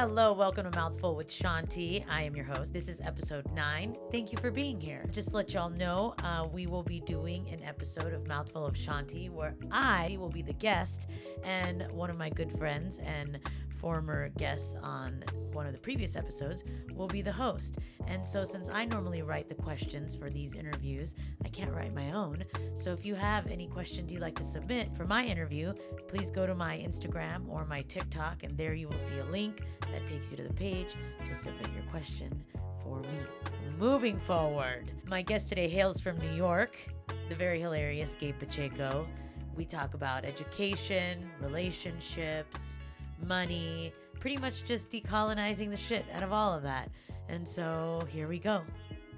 Hello, welcome to Mouthful with Shanti. I am your host. This is episode nine. Thank you for being here. Just to let y'all know, uh, we will be doing an episode of Mouthful of Shanti where I will be the guest and one of my good friends and former guests on one of the previous episodes will be the host. And so, since I normally write the questions for these interviews, I can't write my own. So, if you have any questions you'd like to submit for my interview, please go to my Instagram or my TikTok, and there you will see a link that takes you to the page to submit your question for me. Moving forward, my guest today hails from New York, the very hilarious Gabe Pacheco. We talk about education, relationships, money, pretty much just decolonizing the shit out of all of that. And so here we go.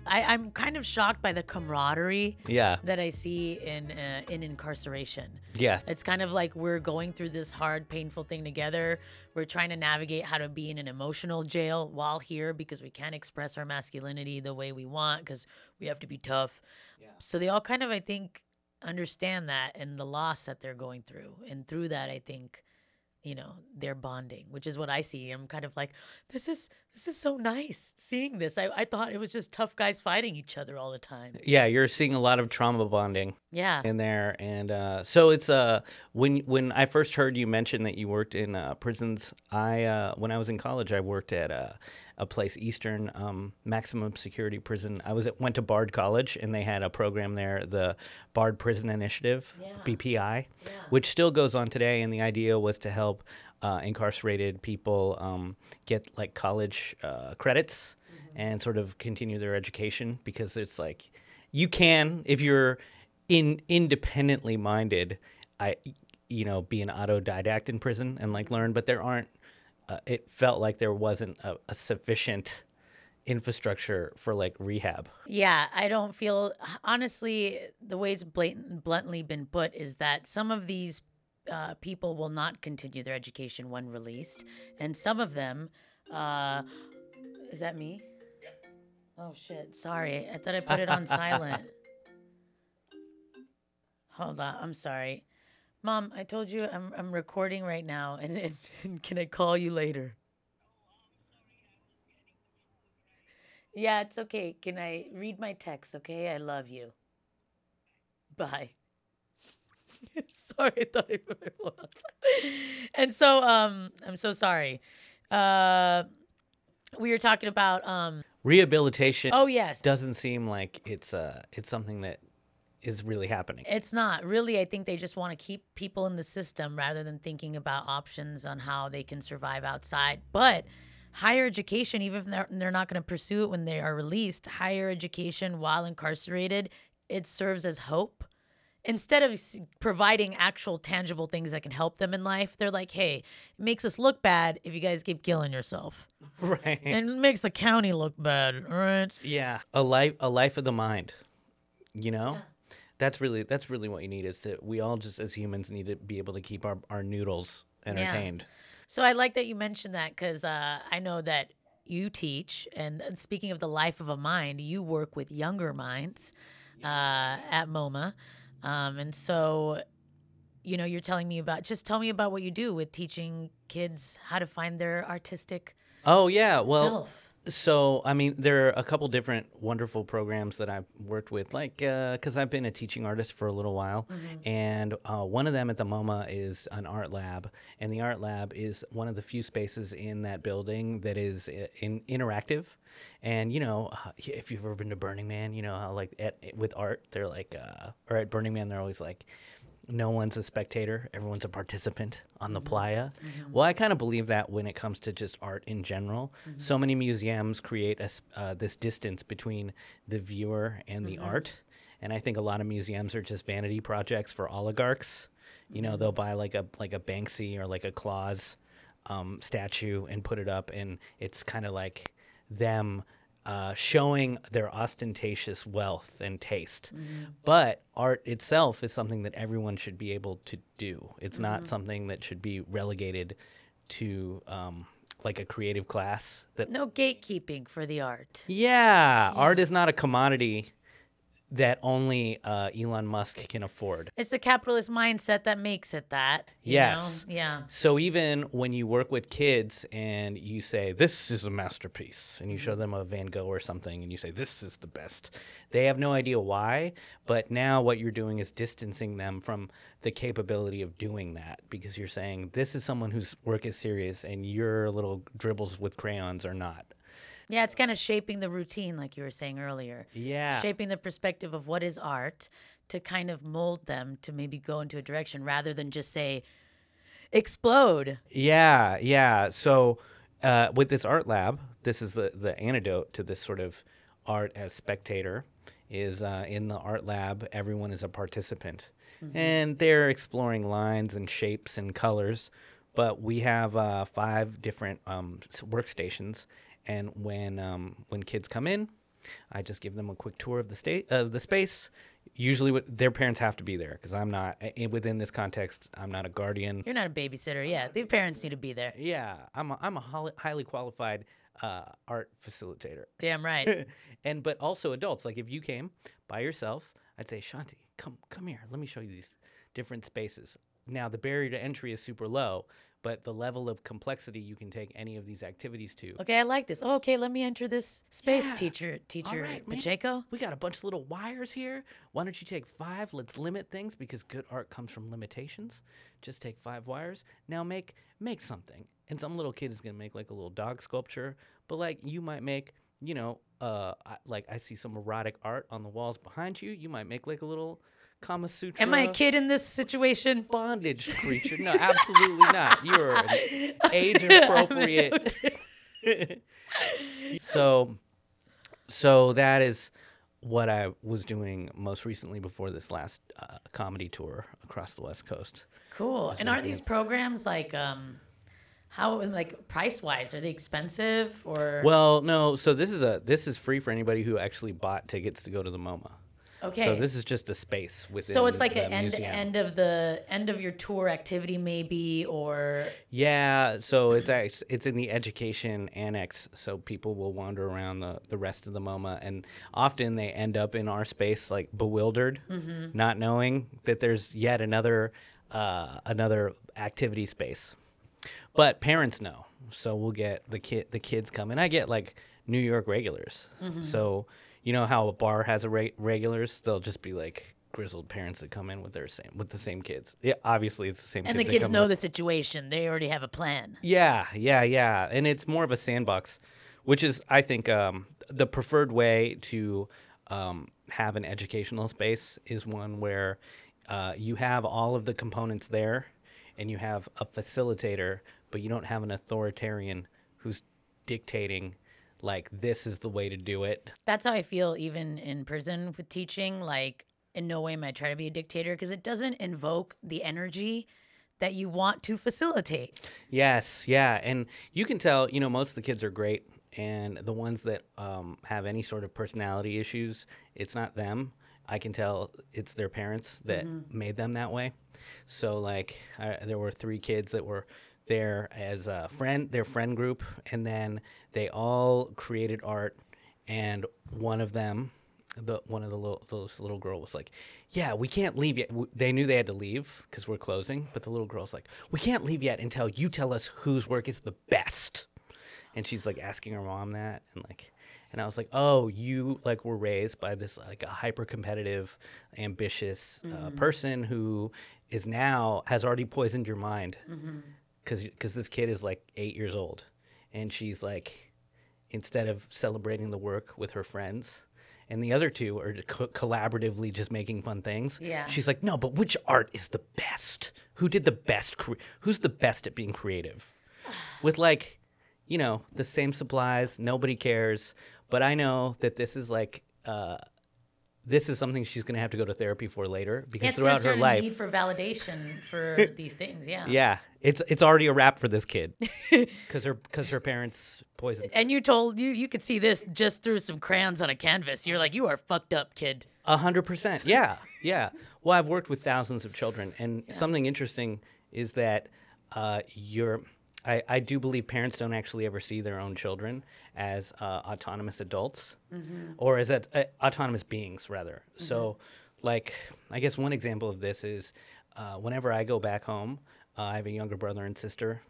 I, I'm kind of shocked by the camaraderie Yeah. that I see in uh, in incarceration. Yes. It's kind of like we're going through this hard, painful thing together. We're trying to navigate how to be in an emotional jail while here because we can't express our masculinity the way we want because we have to be tough. Yeah. So they all kind of, I think, understand that and the loss that they're going through. And through that, I think, you know, they're bonding, which is what I see. I'm kind of like, this is this is so nice seeing this. I, I thought it was just tough guys fighting each other all the time. Yeah, you're seeing a lot of trauma bonding Yeah. in there, and uh, so it's uh when when I first heard you mention that you worked in uh, prisons, I uh, when I was in college, I worked at a, place Eastern um, maximum security prison. I was at, went to Bard College, and they had a program there, the Bard Prison Initiative, Yeah. BPI, Yeah. which still goes on today. And the idea was to help uh, incarcerated people um, get like college uh, credits and sort of continue their education because it's like you can if you're in independently minded. I you know be an autodidact in prison and like learn, but there aren't. Uh, it felt like there wasn't a, a sufficient infrastructure for like rehab. Yeah, I don't feel honestly the way it's blatant, bluntly been put is that some of these uh, people will not continue their education when released, and some of them, uh, is that me? Oh shit! Sorry, I thought I put it on silent. Hold on, I'm sorry, Mom. I told you I'm I'm recording right now, and, and, and can I call you later? Yeah, it's okay. Can I read my text? Okay, I love you. Bye. sorry, I thought I put my phone on. And so, um, I'm so sorry. Uh, we were talking about, um, Rehabilitation oh yes, doesn't seem like it's uh it's something that is really happening. It's not really. I think they just want to keep people in the system rather than thinking about options on how they can survive outside. But higher education, even if they're, they're not going to pursue it when they are released, higher education while incarcerated, it serves as hope. Instead of providing actual tangible things that can help them in life, they're like, hey, it makes us look bad if you guys keep killing yourself. right. And it makes the county look bad, right? Yeah, a life a life of the mind. You know? That's really that's really what you need is that we all just as humans need to be able to keep our, our noodles entertained. Yeah. So I like that you mentioned that because uh, I know that you teach, and and speaking of the life of a mind, you work with younger minds uh, at MoMA, um, and so you know you're telling me about. Just tell me about what you do with teaching kids how to find their artistic Oh yeah, well self. So I mean there are a couple different wonderful programs that I've worked with like cuz I've been a teaching artist for a little while. And uh, one of them at the MoMA is an art lab. And the art lab is one of the few spaces in that building that is uh, in, interactive. And you know uh, if you've ever been to Burning Man you know how like at, with art they're like uh, or at Burning Man they're always like no one's a spectator everyone's a participant on the mm-hmm. playa. Mm-hmm. Well i kind of believe that when it comes to just art in general. Mm-hmm. So many museums create a, uh, this distance between the viewer and the art. And i think a lot of museums are just vanity projects for oligarchs. You know they'll buy like a like a banksy or like a claus um, statue and put it up and it's kind of like them uh, showing their ostentatious wealth and taste. But art itself is something that everyone should be able to do. It's not something that should be relegated to um, like a creative class. That No gatekeeping for the art. yeah, art is not a commodity that only uh, Elon Musk can afford. It's the capitalist mindset that makes it that. you Yes. know? Yeah. So even when you work with kids and you say this is a masterpiece and you show them a Van Gogh or something and you say this is the best, they have no idea why, but now what you're doing is distancing them from the capability of doing that because you're saying this is someone whose work is serious and your little dribbles with crayons are not. Yeah, it's kind of shaping the routine, like you were saying earlier. Yeah. Shaping the perspective of what is art to kind of mold them to maybe go into a direction rather than just say, explode. Yeah, yeah. So uh, with this art lab, this is the the antidote to this sort of art as spectator. Is uh, in the art lab, everyone is a participant, and they're exploring lines and shapes and colors. But we have uh, five different um, workstations, and when um, when kids come in, I just give them a quick tour of the state of the space. Usually, with, their parents have to be there because I'm not within this context. I'm not a guardian. You're not a babysitter. Yeah, the parents need to be there. Yeah, I'm a, I'm a highly, highly qualified uh, art facilitator, Damn right. and but also adults. Like if you came by yourself, I'd say Shanti, come come here. Let me show you these different spaces. Now the barrier to entry is super low, but the level of complexity you can take any of these activities to. Okay, I like this. Oh, okay, let me enter this space, Yeah. teacher. Teacher right, man. Pacheco. We got a bunch of little wires here. Why don't you take five? Let's limit things because good art comes from limitations. Just take five wires. Now make make something. And some little kid is gonna make like a little dog sculpture, but like you might make, you know, uh, I, like I see some erotic art on the walls behind you. You might make like a little Kama Sutra. Am I a kid in this situation? Bondage creature? No, absolutely not. You're an age appropriate. so, so that is what I was doing most recently before this last uh, comedy tour across the West Coast. Cool. And are these programs like um how like price wise? Are they expensive or Well, no. So this is a this is free for anybody who actually bought tickets to go to the MoMA. Okay. So this is just a space within. So it's like an end museum. end of the end of your tour activity maybe or Yeah, so it's act- it's in the education annex, so people will wander around the, the rest of the MoMA, and often they end up in our space like bewildered, not knowing that there's yet another uh, another activity space. But parents know, so we'll get the kid the kids come, and I get like New York regulars. So you know how a bar has a re- regulars, they'll just be like grizzled parents that come in with their same with the same kids. Yeah, obviously it's the same. and the kids know with- the situation. They already have a plan. yeah, yeah, yeah. And it's more of a sandbox, which is, I think, um, the preferred way to um, have an educational space is one where uh, you have all of the components there and you have a facilitator, but you don't have an authoritarian who's dictating, like, this is the way to do it. That's how I feel even in prison with teaching. Like, in no way am I trying to be a dictator because it doesn't invoke the energy that you want to facilitate. Yes, yeah, and you can tell. You know, most of the kids are great, and the ones that um, have any sort of personality issues, it's not them. I can tell it's their parents that made them that way. So, like, I, there were three kids that were there as a friend, their friend group, and then they all created art, and one of them the one of the little those little girl was like, "Yeah, we can't leave yet." They knew they had to leave because we're closing, but the little girl's like, "We can't leave yet until you tell us whose work is the best." And she's like asking her mom that, and like, and I was like, "Oh, you like were raised by this like a hyper competitive, ambitious uh, person who is now has already poisoned your mind because because this kid is like eight years old, and she's like." instead of celebrating the work with her friends and the other two are co- collaboratively just making fun things Yeah. she's like no but which art is the best who did the best cre- who's the best at being creative with like you know the same supplies nobody cares but i know that this is like uh this is something she's going to have to go to therapy for later because It's throughout her life need for validation for these things. Yeah. yeah it's it's already a wrap for this kid because her because her parents poisoned And you told you you could see this just through some crayons on a canvas. You're like, you are fucked up, kid. A hundred percent. Yeah, yeah. Well, I've worked with thousands of children, and something interesting is that uh, you're I, I do believe parents don't actually ever see their own children as uh, autonomous adults or as a, uh, autonomous beings, rather. So, like, I guess one example of this is uh, whenever I go back home, uh, I have a younger brother and sister,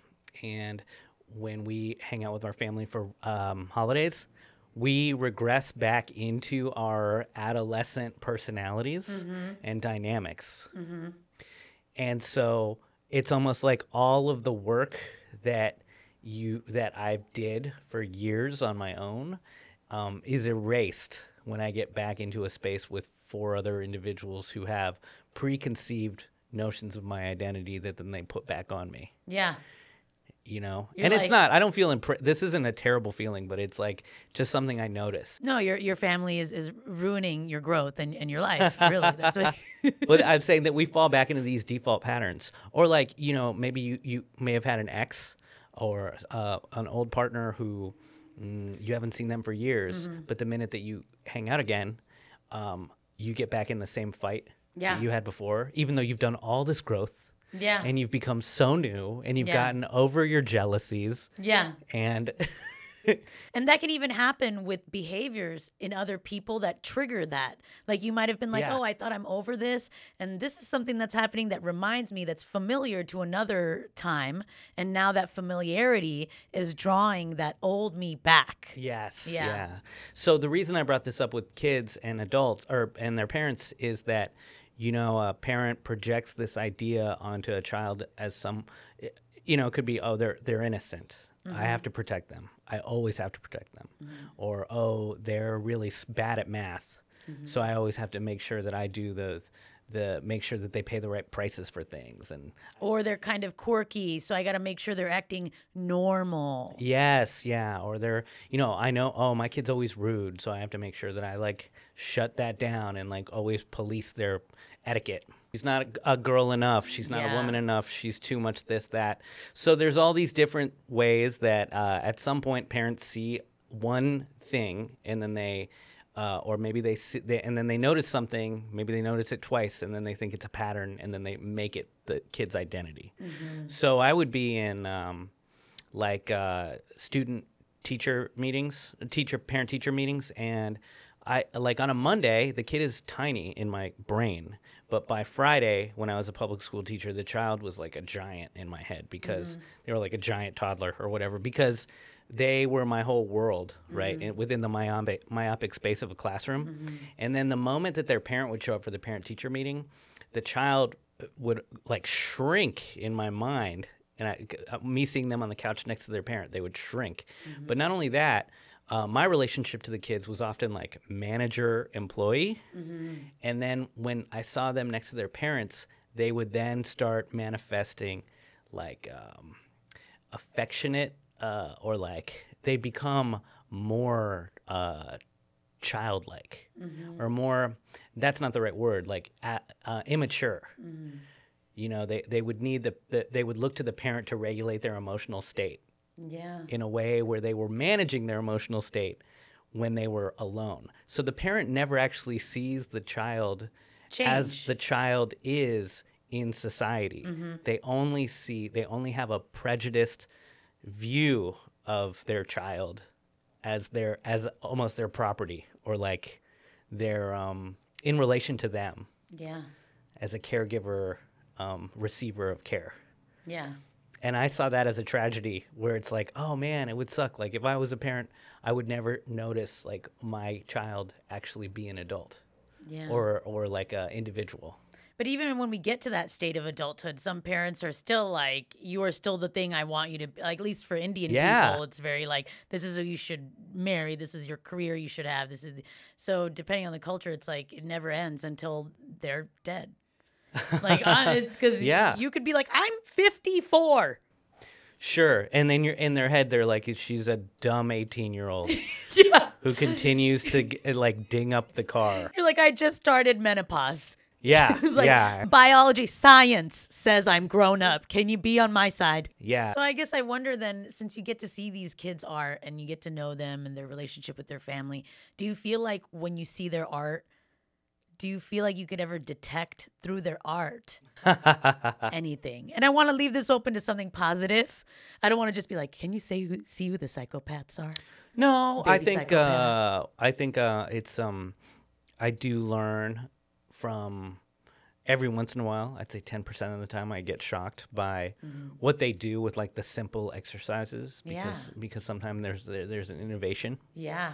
and when we hang out with our family for um, holidays, we regress back into our adolescent personalities and dynamics. And so it's almost like all of the work that you that I did for years on my own um, is erased when I get back into a space with four other individuals who have preconceived notions of my identity that then they put back on me Yeah. You know You're and like- it's not i don't feel impre- this isn't a terrible feeling but it's like just something i notice No, your your family is, is ruining your growth and, and your life. Really, that's what. but I'm saying that we fall back into these default patterns, or like you know maybe you you may have had an ex or uh, an old partner who mm, you haven't seen them for years, Mm-hmm. but the minute that you hang out again, um, you get back in the same fight Yeah. that you had before, even though you've done all this growth yeah. and you've become so new and you've Yeah. gotten over your jealousies yeah. and And that can even happen with behaviors in other people that trigger that. Like you might have been like, Yeah. oh, I thought I'm over this. And this is something that's happening that reminds me that's familiar to another time. And now that familiarity is drawing that old me back. Yes. Yeah. Yeah. So the reason I brought this up with kids and adults or and their parents is that you know a parent projects this idea onto a child as some you know it could be oh they're they're innocent. I have mm-hmm. to protect them. I always have to protect them. Mm-hmm. Or oh they're really bad at math. So mm-hmm. I always have to make sure that I do the the make sure that they pay the right prices for things and Or they're kind of quirky. So I got to make sure they're acting normal. Yes, yeah. Or they're, you know, I know, oh, my kid's always rude, so I have to make sure that I like shut that down and like always police their etiquette. She's not a, girl enough. She's not Yeah. a woman enough. She's too much this, that. So there's all these different ways that uh, at some point parents see one thing and then they, uh, or maybe they, see, they, and then they notice something. Maybe they notice it twice, and then they think it's a pattern, and then they make it the kid's identity. So I would be in. Um, like uh, student teacher meetings, teacher parent teacher meetings, and I like on a Monday the kid is tiny in my brain, but by Friday when I was a public school teacher, the child was like a giant in my head because mm-hmm. they were like a giant toddler or whatever because they were my whole world, right, mm-hmm. in- within the myopic myopic space of a classroom. Mm-hmm. And then the moment that their parent would show up for the parent teacher meeting, the child would like shrink in my mind and I, uh, me seeing them on the couch next to their parent, they would shrink. But not only that, uh, my relationship to the kids was often like manager employee. And then when I saw them next to their parents, they would then start manifesting like um, affectionate uh, or like they become more uh, childlike or more that's not the right word like uh, immature. You know they, they would need the, the they would look to the parent to regulate their emotional state Yeah. in a way where they were managing their emotional state when they were alone so the parent never actually sees the child as the child is in society Mm-hmm. they only see they only have a prejudiced view of their child as their as almost their property or like their um in relation to them Yeah. as a caregiver um, receiver of care Yeah. And i saw that as a tragedy where it's like oh man it would suck like if i was a parent i would never notice like my child actually be an adult Yeah. or or like a individual But even when we get to that state of adulthood, some parents are still like, "You are still the thing I want you to." be. Like at least for Indian Yeah. people, it's very like, "This is who you should marry. This is your career you should have. This is." So depending on the culture, it's like it never ends until they're dead. Like hon- it's because Yeah. you could be like, "I'm 54." sure and then you're in their head they're like she's a dumb 18 year old yeah. who continues to eh, like ding up the car You're like, I just started menopause. yeah like yeah biology science says I'm grown up. Can you be on my side? yeah So I guess I wonder then, since you get to see these kids' art and you get to know them and their relationship with their family, do you feel like when you see their art, do you feel like you could ever detect through their art anything? And I want to leave this open to something positive. I don't want to just be like, can you say who, see who the psychopaths are? No, I think uh, I think uh, it's um, I do learn from every once in a while. I'd say ten percent of the time, I get shocked by what they do with like the simple exercises because Yeah. because sometimes there's there, there's an innovation. Yeah.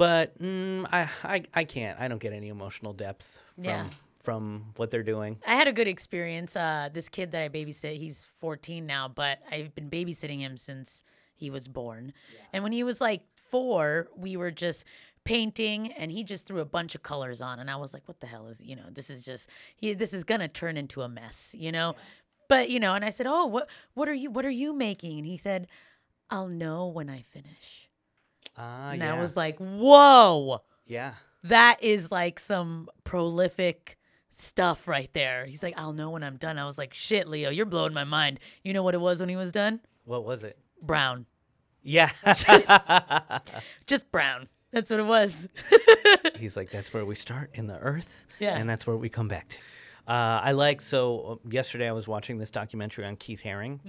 But mm, I, I I can't. I don't get any emotional depth from Yeah. from what they're doing. I had a good experience. Uh, this kid that I babysit, he's 14 now, but I've been babysitting him since he was born. And when he was like four, we were just painting and he just threw a bunch of colors on. And I was like, what the hell is, you know, this is just, he, this is going to turn into a mess, you know? But, you know, and I said, oh, what, what are you, what are you making? And he said, I'll know when I finish. Ah, And yeah. I was like, whoa yeah. that is like some prolific stuff right there. He's like, I'll know when I'm done. I was like, shit, Leo, you're blowing my mind. You know what it was when he was done? What was it? Brown. Yeah. Just brown. That's what it was. He's like, that's where we start in the earth, Yeah. and that's where we come back to. Uh, I like so. uh, Yesterday, I was watching this documentary on Keith Haring,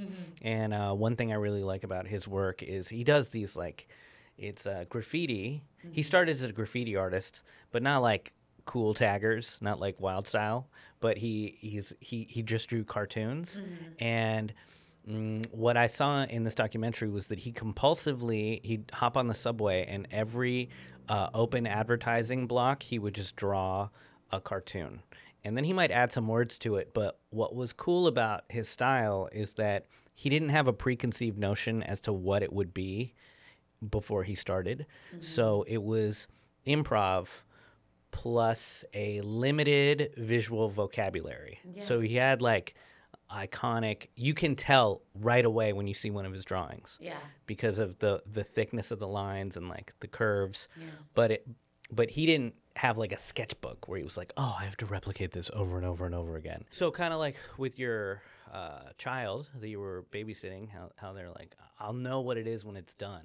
and uh, one thing I really like about his work is he does these like, it's uh, graffiti. He started as a graffiti artist, but not like cool taggers, not like wild style, but he he's he he just drew cartoons, and Mm, what I saw in this documentary was that he compulsively he'd hop on the subway and every uh, open advertising block he would just draw a cartoon. And then he might add some words to it but what was cool about his style is that he didn't have a preconceived notion as to what it would be before he started. So it was improv plus a limited visual vocabulary. So he had like iconic you can tell right away when you see one of his drawings Yeah. because of the the thickness of the lines and like the curves. But it but he didn't have like a sketchbook where he was like oh i have to replicate this over and over and over again. So kind of like with your uh, child that you were babysitting how, how they're like i'll know what it is when it's done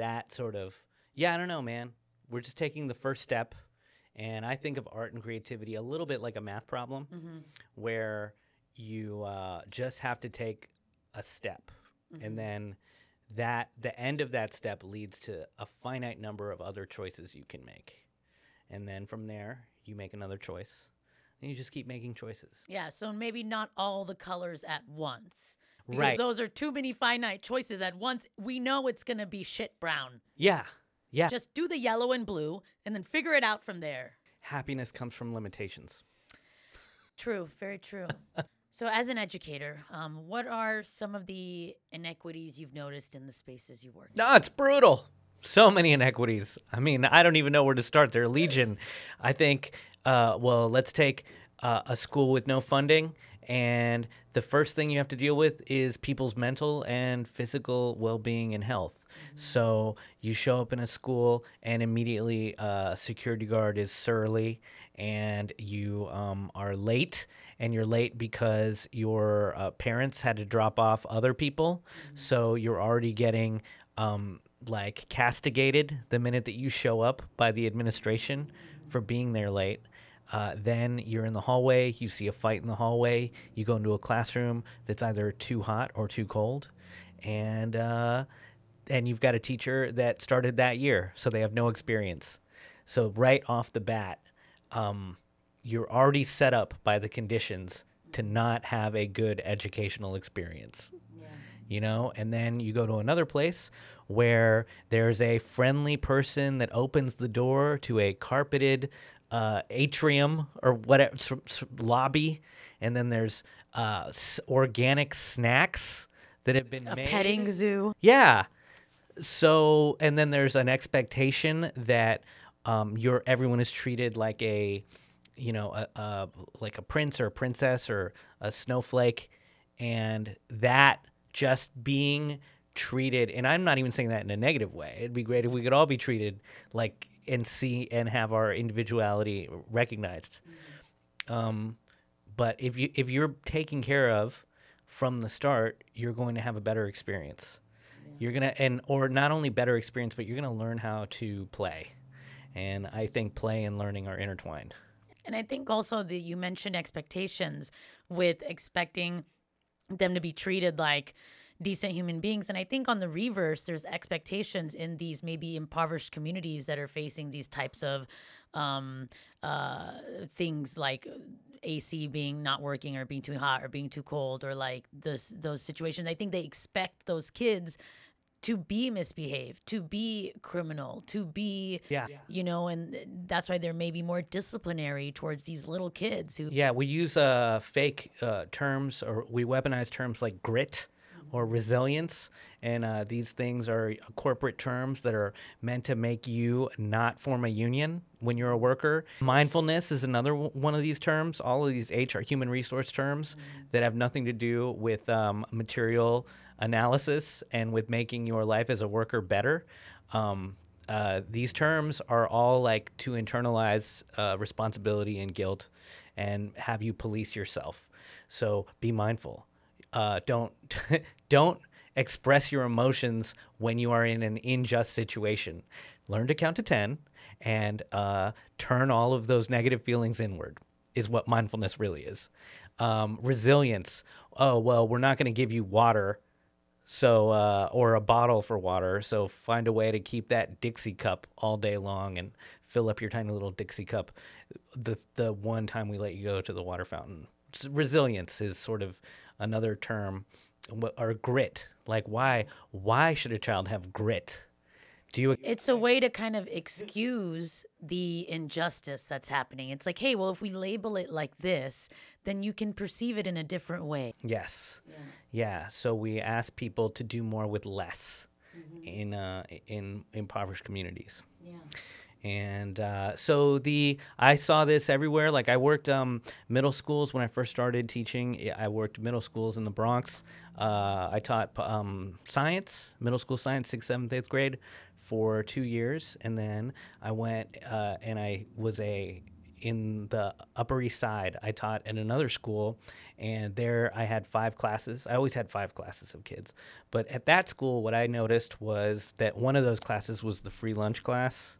that sort of yeah i don't know man we're just taking the first step and i think of art and creativity a little bit like a math problem where you uh, just have to take a step and then that the end of that step leads to a finite number of other choices you can make and then from there you make another choice and you just keep making choices Yeah. So maybe not all the colors at once. Because Right. those are too many finite choices at once. We know it's going to be shit brown. yeah yeah Just do the yellow and blue and then figure it out from there. happiness comes from limitations True, very true. so, as an educator, um, what are some of the inequities you've noticed in the spaces you work? in? No, it's brutal. So many inequities. I mean, I don't even know where to start. There are legion. I think, uh, well, let's take uh, a school with no funding, and the first thing you have to deal with is people's mental and physical well being and health. So you show up in a school, and immediately a security guard is surly, and you um, are late, and you're late because your uh, parents had to drop off other people. So you're already getting um, like castigated the minute that you show up by the administration for being there late. Uh, then you're in the hallway, you see a fight in the hallway, you go into a classroom that's either too hot or too cold, and uh, and you've got a teacher that started that year, so they have no experience. So right off the bat, um, you're already set up by the conditions to not have a good educational experience you know and then you go to another place where there's a friendly person that opens the door to a carpeted uh, atrium or whatever lobby and then there's uh, s- organic snacks that have been A made petting zoo. yeah. So, and then there's an expectation that um, you're everyone is treated like a, you know, a, a like a prince or a princess or a snowflake, and that just being treated. And I'm not even saying that in a negative way. It'd be great if we could all be treated like and see and have our individuality recognized. Um, but if you if you're taken care of from the start, you're going to have a better experience. You're gonna and or not only better experience, but you're gonna learn how to play. And I think play and learning are intertwined. And I think also that you mentioned expectations with expecting them to be treated like decent human beings. And I think on the reverse, there's expectations in these maybe impoverished communities that are facing these types of um, uh, things like AC being not working or being too hot or being too cold or like this those situations. I think they expect those kids to be misbehaved, to be criminal, to be, Yeah. you know, and that's why they're maybe more disciplinary towards these little kids who, Yeah, we use uh, fake uh, terms or we weaponize terms like grit or resilience. And uh, these things are corporate terms that are meant to make you not form a union when you're a worker. Mindfulness is another w- one of these terms. All of these HR, human resource terms that have nothing to do with um, material analysis and with making your life as a worker better. Um, uh, these terms are all like to internalize uh, responsibility and guilt and have you police yourself. So be mindful. Uh, don't don't express your emotions when you are in an unjust situation. Learn to count to ten and uh, turn all of those negative feelings inward. Is what mindfulness really is. Um, resilience. Oh well, we're not going to give you water so, uh, or a bottle for water. So, find a way to keep that Dixie cup all day long and fill up your tiny little Dixie cup. The the one time we let you go to the water fountain. Resilience is sort of another term, or grit. Like, why why should a child have grit? Do you? it's a way to kind of excuse the injustice that's happening. It's like, hey, well, if we label it like this, then you can perceive it in a different way. Yes. Yeah. So we ask people to do more with less in uh, in impoverished communities. Yeah. And uh, so the I saw this everywhere. Like I worked um, middle schools when I first started teaching. I- worked middle schools in the Bronx. Uh, I taught um, science, middle school science, sixth, seventh, eighth grade, for two years, and then I went uh, and I was a in the Upper East Side. I taught at another school, and there I had five classes. I always had five classes of kids, but at that school, what I noticed was that one of those classes was the free lunch class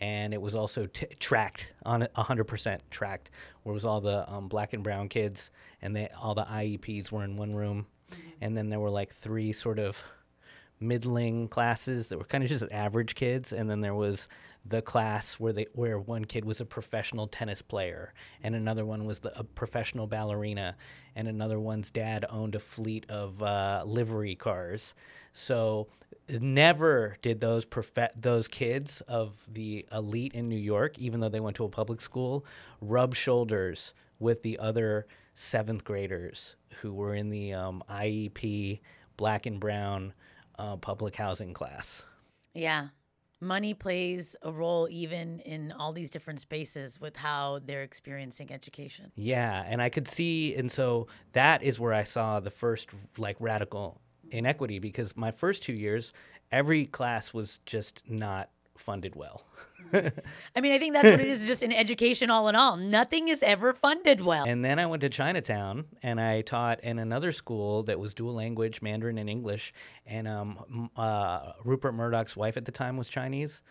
and it was also t- tracked on a 100% tracked where it was all the um, black and brown kids and they all the ieps were in one room. And then there were like three sort of middling classes that were kind of just average kids and then there was the class where they where one kid was a professional tennis player and another one was the, a professional ballerina and another one's dad owned a fleet of uh, livery cars. So never did those profe- those kids of the elite in New York even though they went to a public school rub shoulders with the other seventh graders who were in the um, IEP black and brown uh, public housing class. Yeah. Money plays a role even in all these different spaces with how they're experiencing education. Yeah, and I could see, and so that is where I saw the first like radical inequity because my first two years, every class was just not funded well. I mean, I think that's what it is just in education all in all. Nothing is ever funded well. And then I went to Chinatown and I taught in another school that was dual language, Mandarin and English. And um, uh, Rupert Murdoch's wife at the time was Chinese.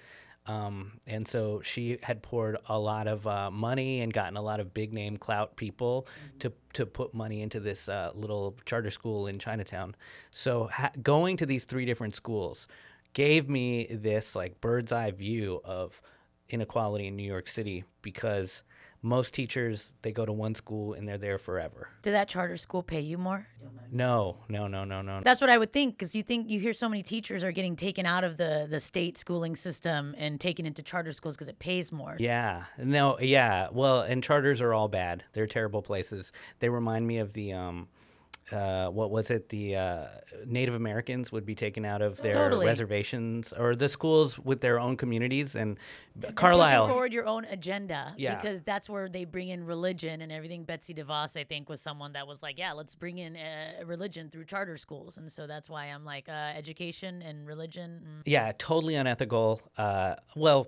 Um, and so she had poured a lot of uh, money and gotten a lot of big name clout people to, to put money into this uh, little charter school in Chinatown. So ha- going to these three different schools gave me this like bird's eye view of inequality in New York City because most teachers they go to one school and they're there forever. Did that charter school pay you more? No, no, no, no, no. That's what I would think because you think you hear so many teachers are getting taken out of the the state schooling system and taken into charter schools because it pays more. Yeah, no, yeah. Well, and charters are all bad. They're terrible places. They remind me of the um, uh, what was it? The uh, Native Americans would be taken out of their Totally. reservations or the schools with their own communities and Pushing Carlisle. forward your own agenda Yeah. because that's where they bring in religion and everything. Betsy DeVos, I think, was someone that was like, yeah, let's bring in uh, religion through charter schools, and so that's why I'm like, uh, education and religion. mm. Yeah, totally unethical. Uh, well,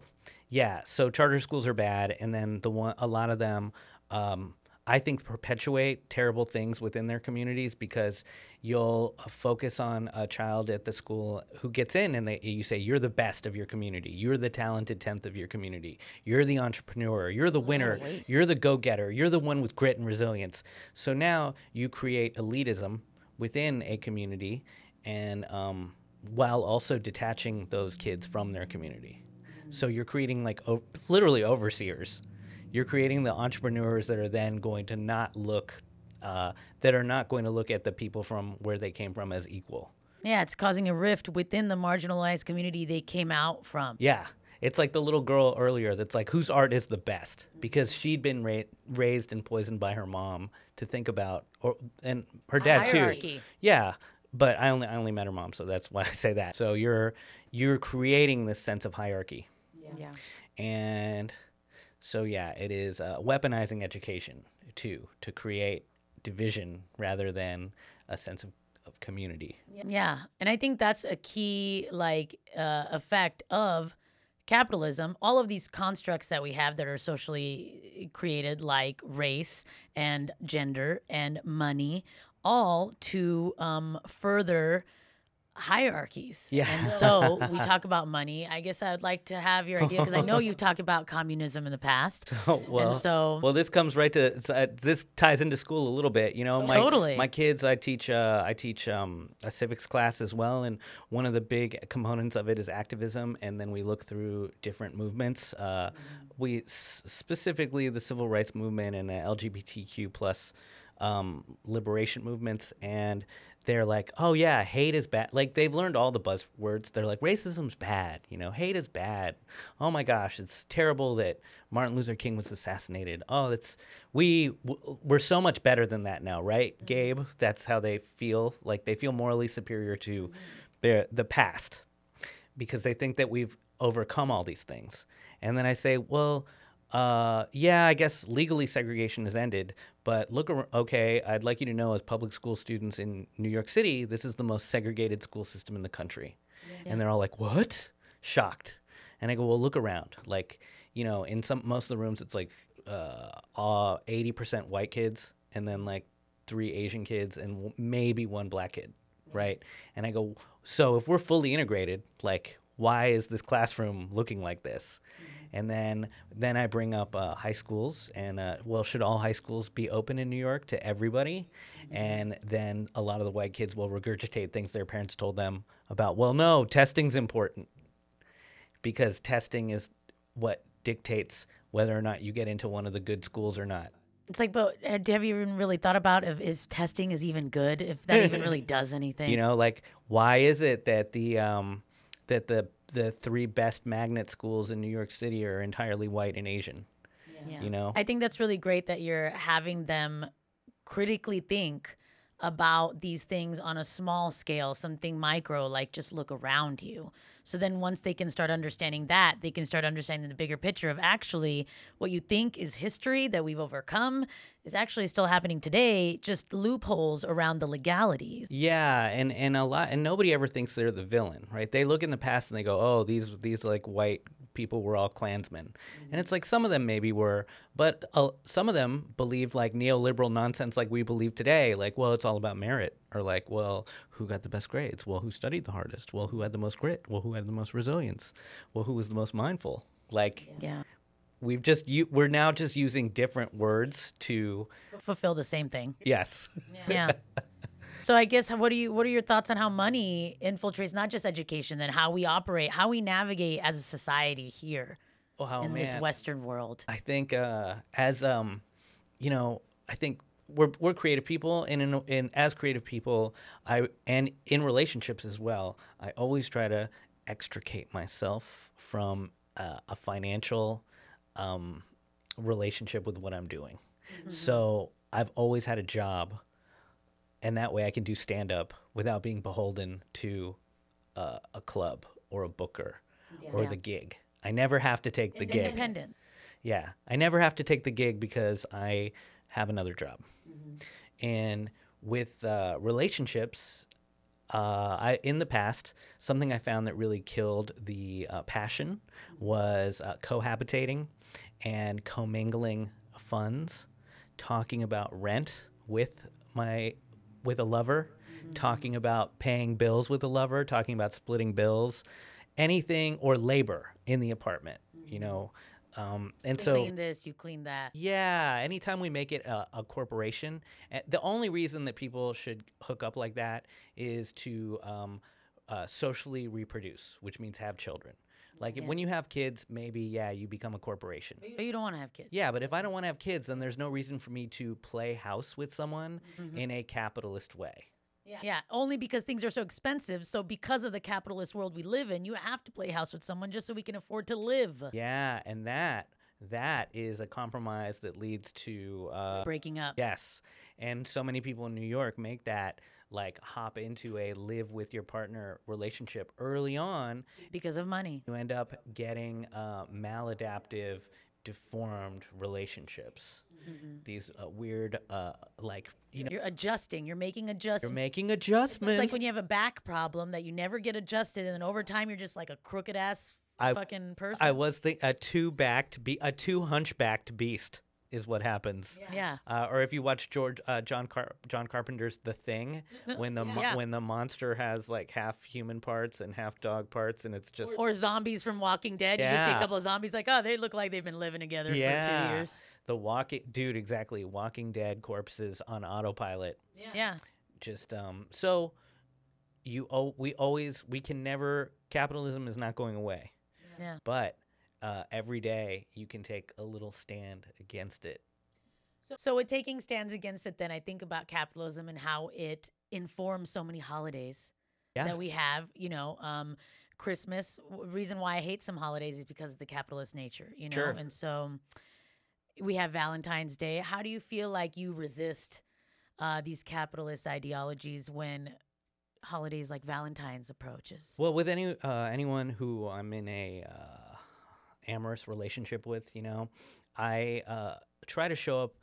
yeah. So charter schools are bad, and then the one a lot of them. Um, I think perpetuate terrible things within their communities because you'll uh, focus on a child at the school who gets in and they, you say you're the best of your community. You're the talented 10th of your community. You're the entrepreneur. You're the winner. you're the go-getter. You're the one with grit and resilience. So now you create elitism within a community and um, while also detaching those kids from their community. So you're creating like o- literally overseers you're creating the entrepreneurs that are then going to not look uh, that are not going to look at the people from where they came from as equal. Yeah, it's causing a rift within the marginalized community they came out from. Yeah. It's like the little girl earlier that's like, whose art is the best? Because she'd been ra- raised and poisoned by her mom to think about, or and her dad hierarchy. too. Yeah, but I only I only met her mom, so that's why I say that. So you're you're creating this sense of hierarchy, Yeah. and so yeah, it is uh, weaponizing education too to create division rather than a sense of, of community. Yeah. And I think that's a key like uh, effect of capitalism. All of these constructs that we have that are socially created like race and gender and money all to um, further hierarchies. Yeah. And so we talk about money. I guess I would like to have your idea because I know you've talked about communism in the past. Oh, well, and so well, this comes right to uh, this ties into school a little bit. You know, my Totally. my kids, I teach uh, I teach um, a civics class as well, and one of the big components of it is activism, and then we look through different movements. Uh, We s- specifically the civil rights movement and the LGBTQ plus um, liberation movements, and they're like, oh yeah, hate is bad. Like they've learned all the buzzwords. They're like, racism's bad. You know, hate is bad. Oh my gosh, it's terrible that Martin Luther King was assassinated. Oh, that's we we're so much better than that now, right, mm-hmm. Gabe? That's how they feel. Like they feel morally superior to mm-hmm. the the past because they think that we've overcome all these things. And then I say, well, uh, yeah, I guess legally segregation has ended, but look, okay, I'd like you to know as public school students in New York City, this is the most segregated school system in the country. And they're all like, what? Shocked. And I go, well, look around. Like, you know, in some most of the rooms, it's like uh, uh, 80% white kids and then like three Asian kids and w- maybe one black kid, right? And I go, so if we're fully integrated, like, why is this classroom looking like this? And then then I bring up uh, high schools and uh, well, should all high schools be open in New York to everybody? And then a lot of the white kids will regurgitate things their parents told them about. Well, no, testing's important because testing is what dictates whether or not you get into one of the good schools or not. it's like, but uh, have you even really thought about if, if testing is even good, if that even really does anything? You know, like why is it that the um, that the the three best magnet schools in New York City are entirely white and Asian? Yeah. You know, I think that's really great that you're having them critically think about these things on a small scale, something micro, like just look around you. So then once they can start understanding that, they can start understanding the bigger picture of actually what you think is history that we've overcome is actually still happening today, just loopholes around the legalities. Yeah, and and a lot, and nobody ever thinks they're the villain, right? They look in the past and they go, "Oh, these these like white people were all Klansmen," and it's like some of them maybe were, but uh, some of them believed like neoliberal nonsense, like we believe today. Like, well, it's all about merit, or like, well, who got the best grades? Well, who studied the hardest? Well, who had the most grit? Well, who had the most resilience? Well, who was the most mindful? Like, Yeah. we've just you, we're now just using different words to Fulfill the same thing. yes. Yeah. So I guess what do you what are your thoughts on how money infiltrates not just education, then how we operate, how we navigate as a society here Oh in this. Western world? I think uh, as um, you know, I think we're we're creative people, and in, in as creative people, I and in relationships as well. I always try to extricate myself from uh, a financial um, relationship with what I'm doing. So I've always had a job, and that way I can do stand up without being beholden to uh, a club or a booker or Yeah. the gig. I never have to take the gig. Independent. Yeah, I never have to take the gig because I have another job. And with uh, relationships, uh, I in the past something I found that really killed the uh, passion was uh, cohabitating and commingling funds talking about rent with my with a lover, talking about paying bills with a lover, talking about splitting bills, anything or labor in the apartment, you know. Um, and so You so clean this, you clean that. yeah, anytime we make it a, a corporation, the only reason that people should hook up like that is to um, uh, socially reproduce, which means have children. Like if- when you have kids, maybe yeah, you become a corporation. But you don't want to have kids. Yeah, but if I don't want to have kids, then there's no reason for me to play house with someone Mm-hmm. in a capitalist way. Yeah, only because things are so expensive. So because of the capitalist world we live in, you have to play house with someone just so we can afford to live. Yeah, and that that is a compromise that leads to uh, Breaking up. Yes. And so many people in New York make that like hop into a live with your partner relationship early on. Because of money. You end up getting uh, maladaptive, deformed relationships. These uh, weird, uh, like, you know, You're adjusting. You're making adjustments. you're making adjustments. It's like when you have a back problem that you never get adjusted, and then over time you're just like a crooked ass I- fucking person. I was the a two backed be a two hunchbacked beast is what happens. yeah. Uh, or if you watch George uh, John Car- John Carpenter's The Thing, when the mo- Yeah. when the monster has like half human parts and half dog parts, and it's just Or zombies from Walking Dead. You just see a couple of zombies, like, oh, they look like they've been living together for two years. the walking dude exactly Walking Dead corpses on autopilot. Yeah. Just um, so you oh we always we can never capitalism is not going away, Yeah. but uh, every day you can take a little stand against it. So, with taking stands against it, then I think about capitalism and how it informs so many holidays Yeah. that we have. You know, um, Christmas. Reason why I hate some holidays is because of the capitalist nature. You know, Sure. and so we have Valentine's Day. How do you feel like you resist uh, these capitalist ideologies when holidays like Valentine's approaches? Well, with any uh, anyone who I'm in a uh, amorous relationship with, you know, I uh, try to show up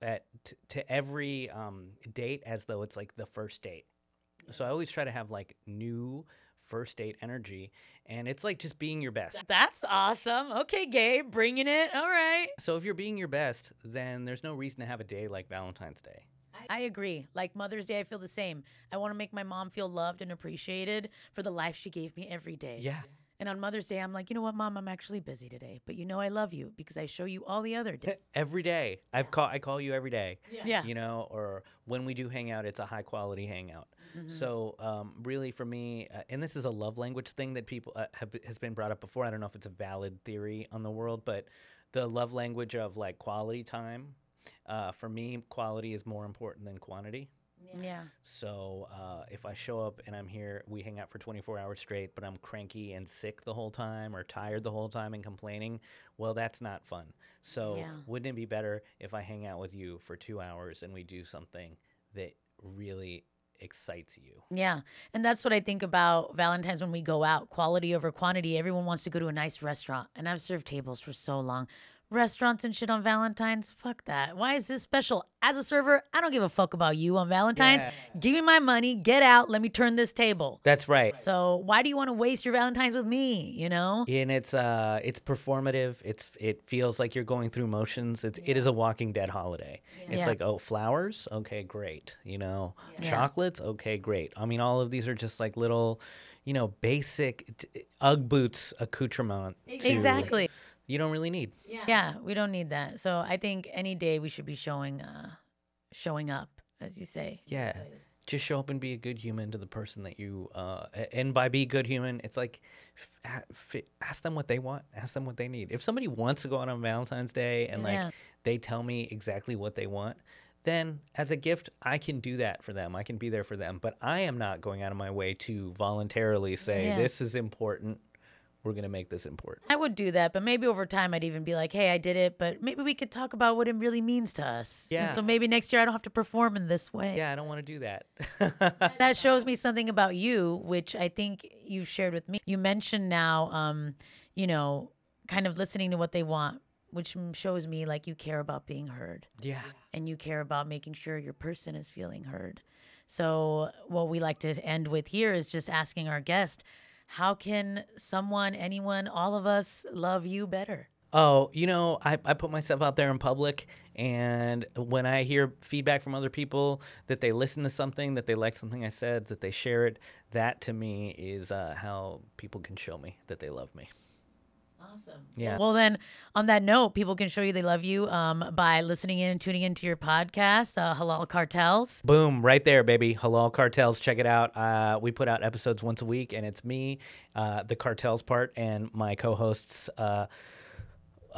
at t- to every um, date as though it's like the first date. So I always try to have like new first date energy, and it's like just being your best. That's awesome. Okay, Gabe, bringing it. All right. So if you're being your best, then there's no reason to have a day like Valentine's Day. I agree. Like Mother's Day, I feel the same. I want to make my mom feel loved and appreciated for the life she gave me every day. Yeah. And on Mother's Day, I'm like, you know what, mom, I'm actually busy today, but you know I love you because I show you all the other days. Every day, I've call I call you every day. Yeah. you know, or when we do hang out, it's a high quality hangout. Mm-hmm. So, um, really, for me, uh, and this is a love language thing that people uh, have has been brought up before. I don't know if it's a valid theory on the world, but the love language of like quality time. Uh, for me, quality is more important than quantity. Yeah. So uh, if I show up and I'm here, we hang out for 24 hours straight, but I'm cranky and sick the whole time or tired the whole time and complaining, well, that's not fun. So Yeah. wouldn't it be better if I hang out with you for two hours and we do something that really excites you? Yeah. And that's what I think about Valentine's when we go out quality over quantity. Everyone wants to go to a nice restaurant. And I've served tables for so long. Restaurants and shit on Valentine's, fuck that. Why is this special? As a server, I don't give a fuck about you on Valentine's. Yeah. Give me my money, get out, let me turn this table. That's right. So why do you want to waste your Valentine's with me? You know? And it's uh it's performative. It's it feels like you're going through motions. It's it is a Walking Dead holiday. It's Yeah. like oh flowers, okay great. You know Yeah. chocolates, okay great. I mean all of these are just like little, you know basic t- UGG boots accoutrement. to- Exactly. You don't really need. Yeah, Yeah, we don't need that. So I think any day we should be showing, uh, showing up, as you say. Yeah. Just show up and be a good human to the person that you uh and by be good human, it's like f- a- f- ask them what they want, ask them what they need. If somebody wants to go out on Valentine's Day and like they tell me exactly what they want, then as a gift, I can do that for them. I can be there for them, but I am not going out of my way to voluntarily say Yeah. this is important. We're going to make this important. I would do that, but maybe over time I'd even be like, hey, I did it, but maybe we could talk about what it really means to us. And Yeah. so maybe next year I don't have to perform in this way. Yeah, I don't want to do that. That shows me something about you, which I think you've shared with me. You mentioned now, um, you know, kind of listening to what they want, which shows me like you care about being heard. yeah. and you care about making sure your person is feeling heard. So, what we like to end with here is just asking our guest, how can someone, anyone, all of us love you better? Oh, you know, I, I put myself out there in public, and when I hear feedback from other people that they listen to something, that they like something I said, that they share it, that to me is uh, how people can show me that they love me. Awesome. Yeah. Well, then, on that note, people can show you they love you um, by listening in and tuning into your podcast, uh, Halal Cartels. Boom, right there, baby. Halal Cartels, check it out. Uh, we put out episodes once a week, and it's me, uh, the cartels part, and my co hosts.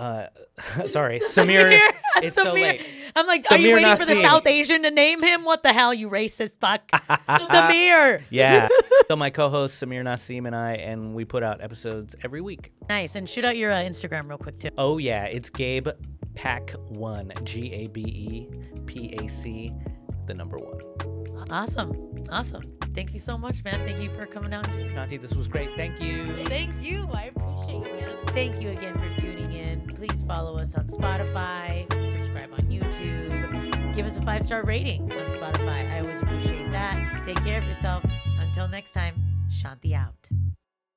Uh, sorry, Samir. It's so late. I'm like, are you Samir waiting for the South Asian to name him? What the hell, you racist fuck? Samir. Yeah. so my co-host Samir Nassim and I, and we put out episodes every week. Nice. And shoot out your uh, Instagram real quick, too. Oh yeah, it's Gabe Pack One, G A B E P A C, the number one. Awesome. Awesome. Thank you so much, man. Thank you for coming out. Nati, this was great. Thank you. Thank you. I appreciate you, man. Thank you again for tuning in. Please follow us on Spotify, subscribe on YouTube, give us a five star rating on Spotify. I always appreciate that. Take care of yourself. Until next time, Shanti out.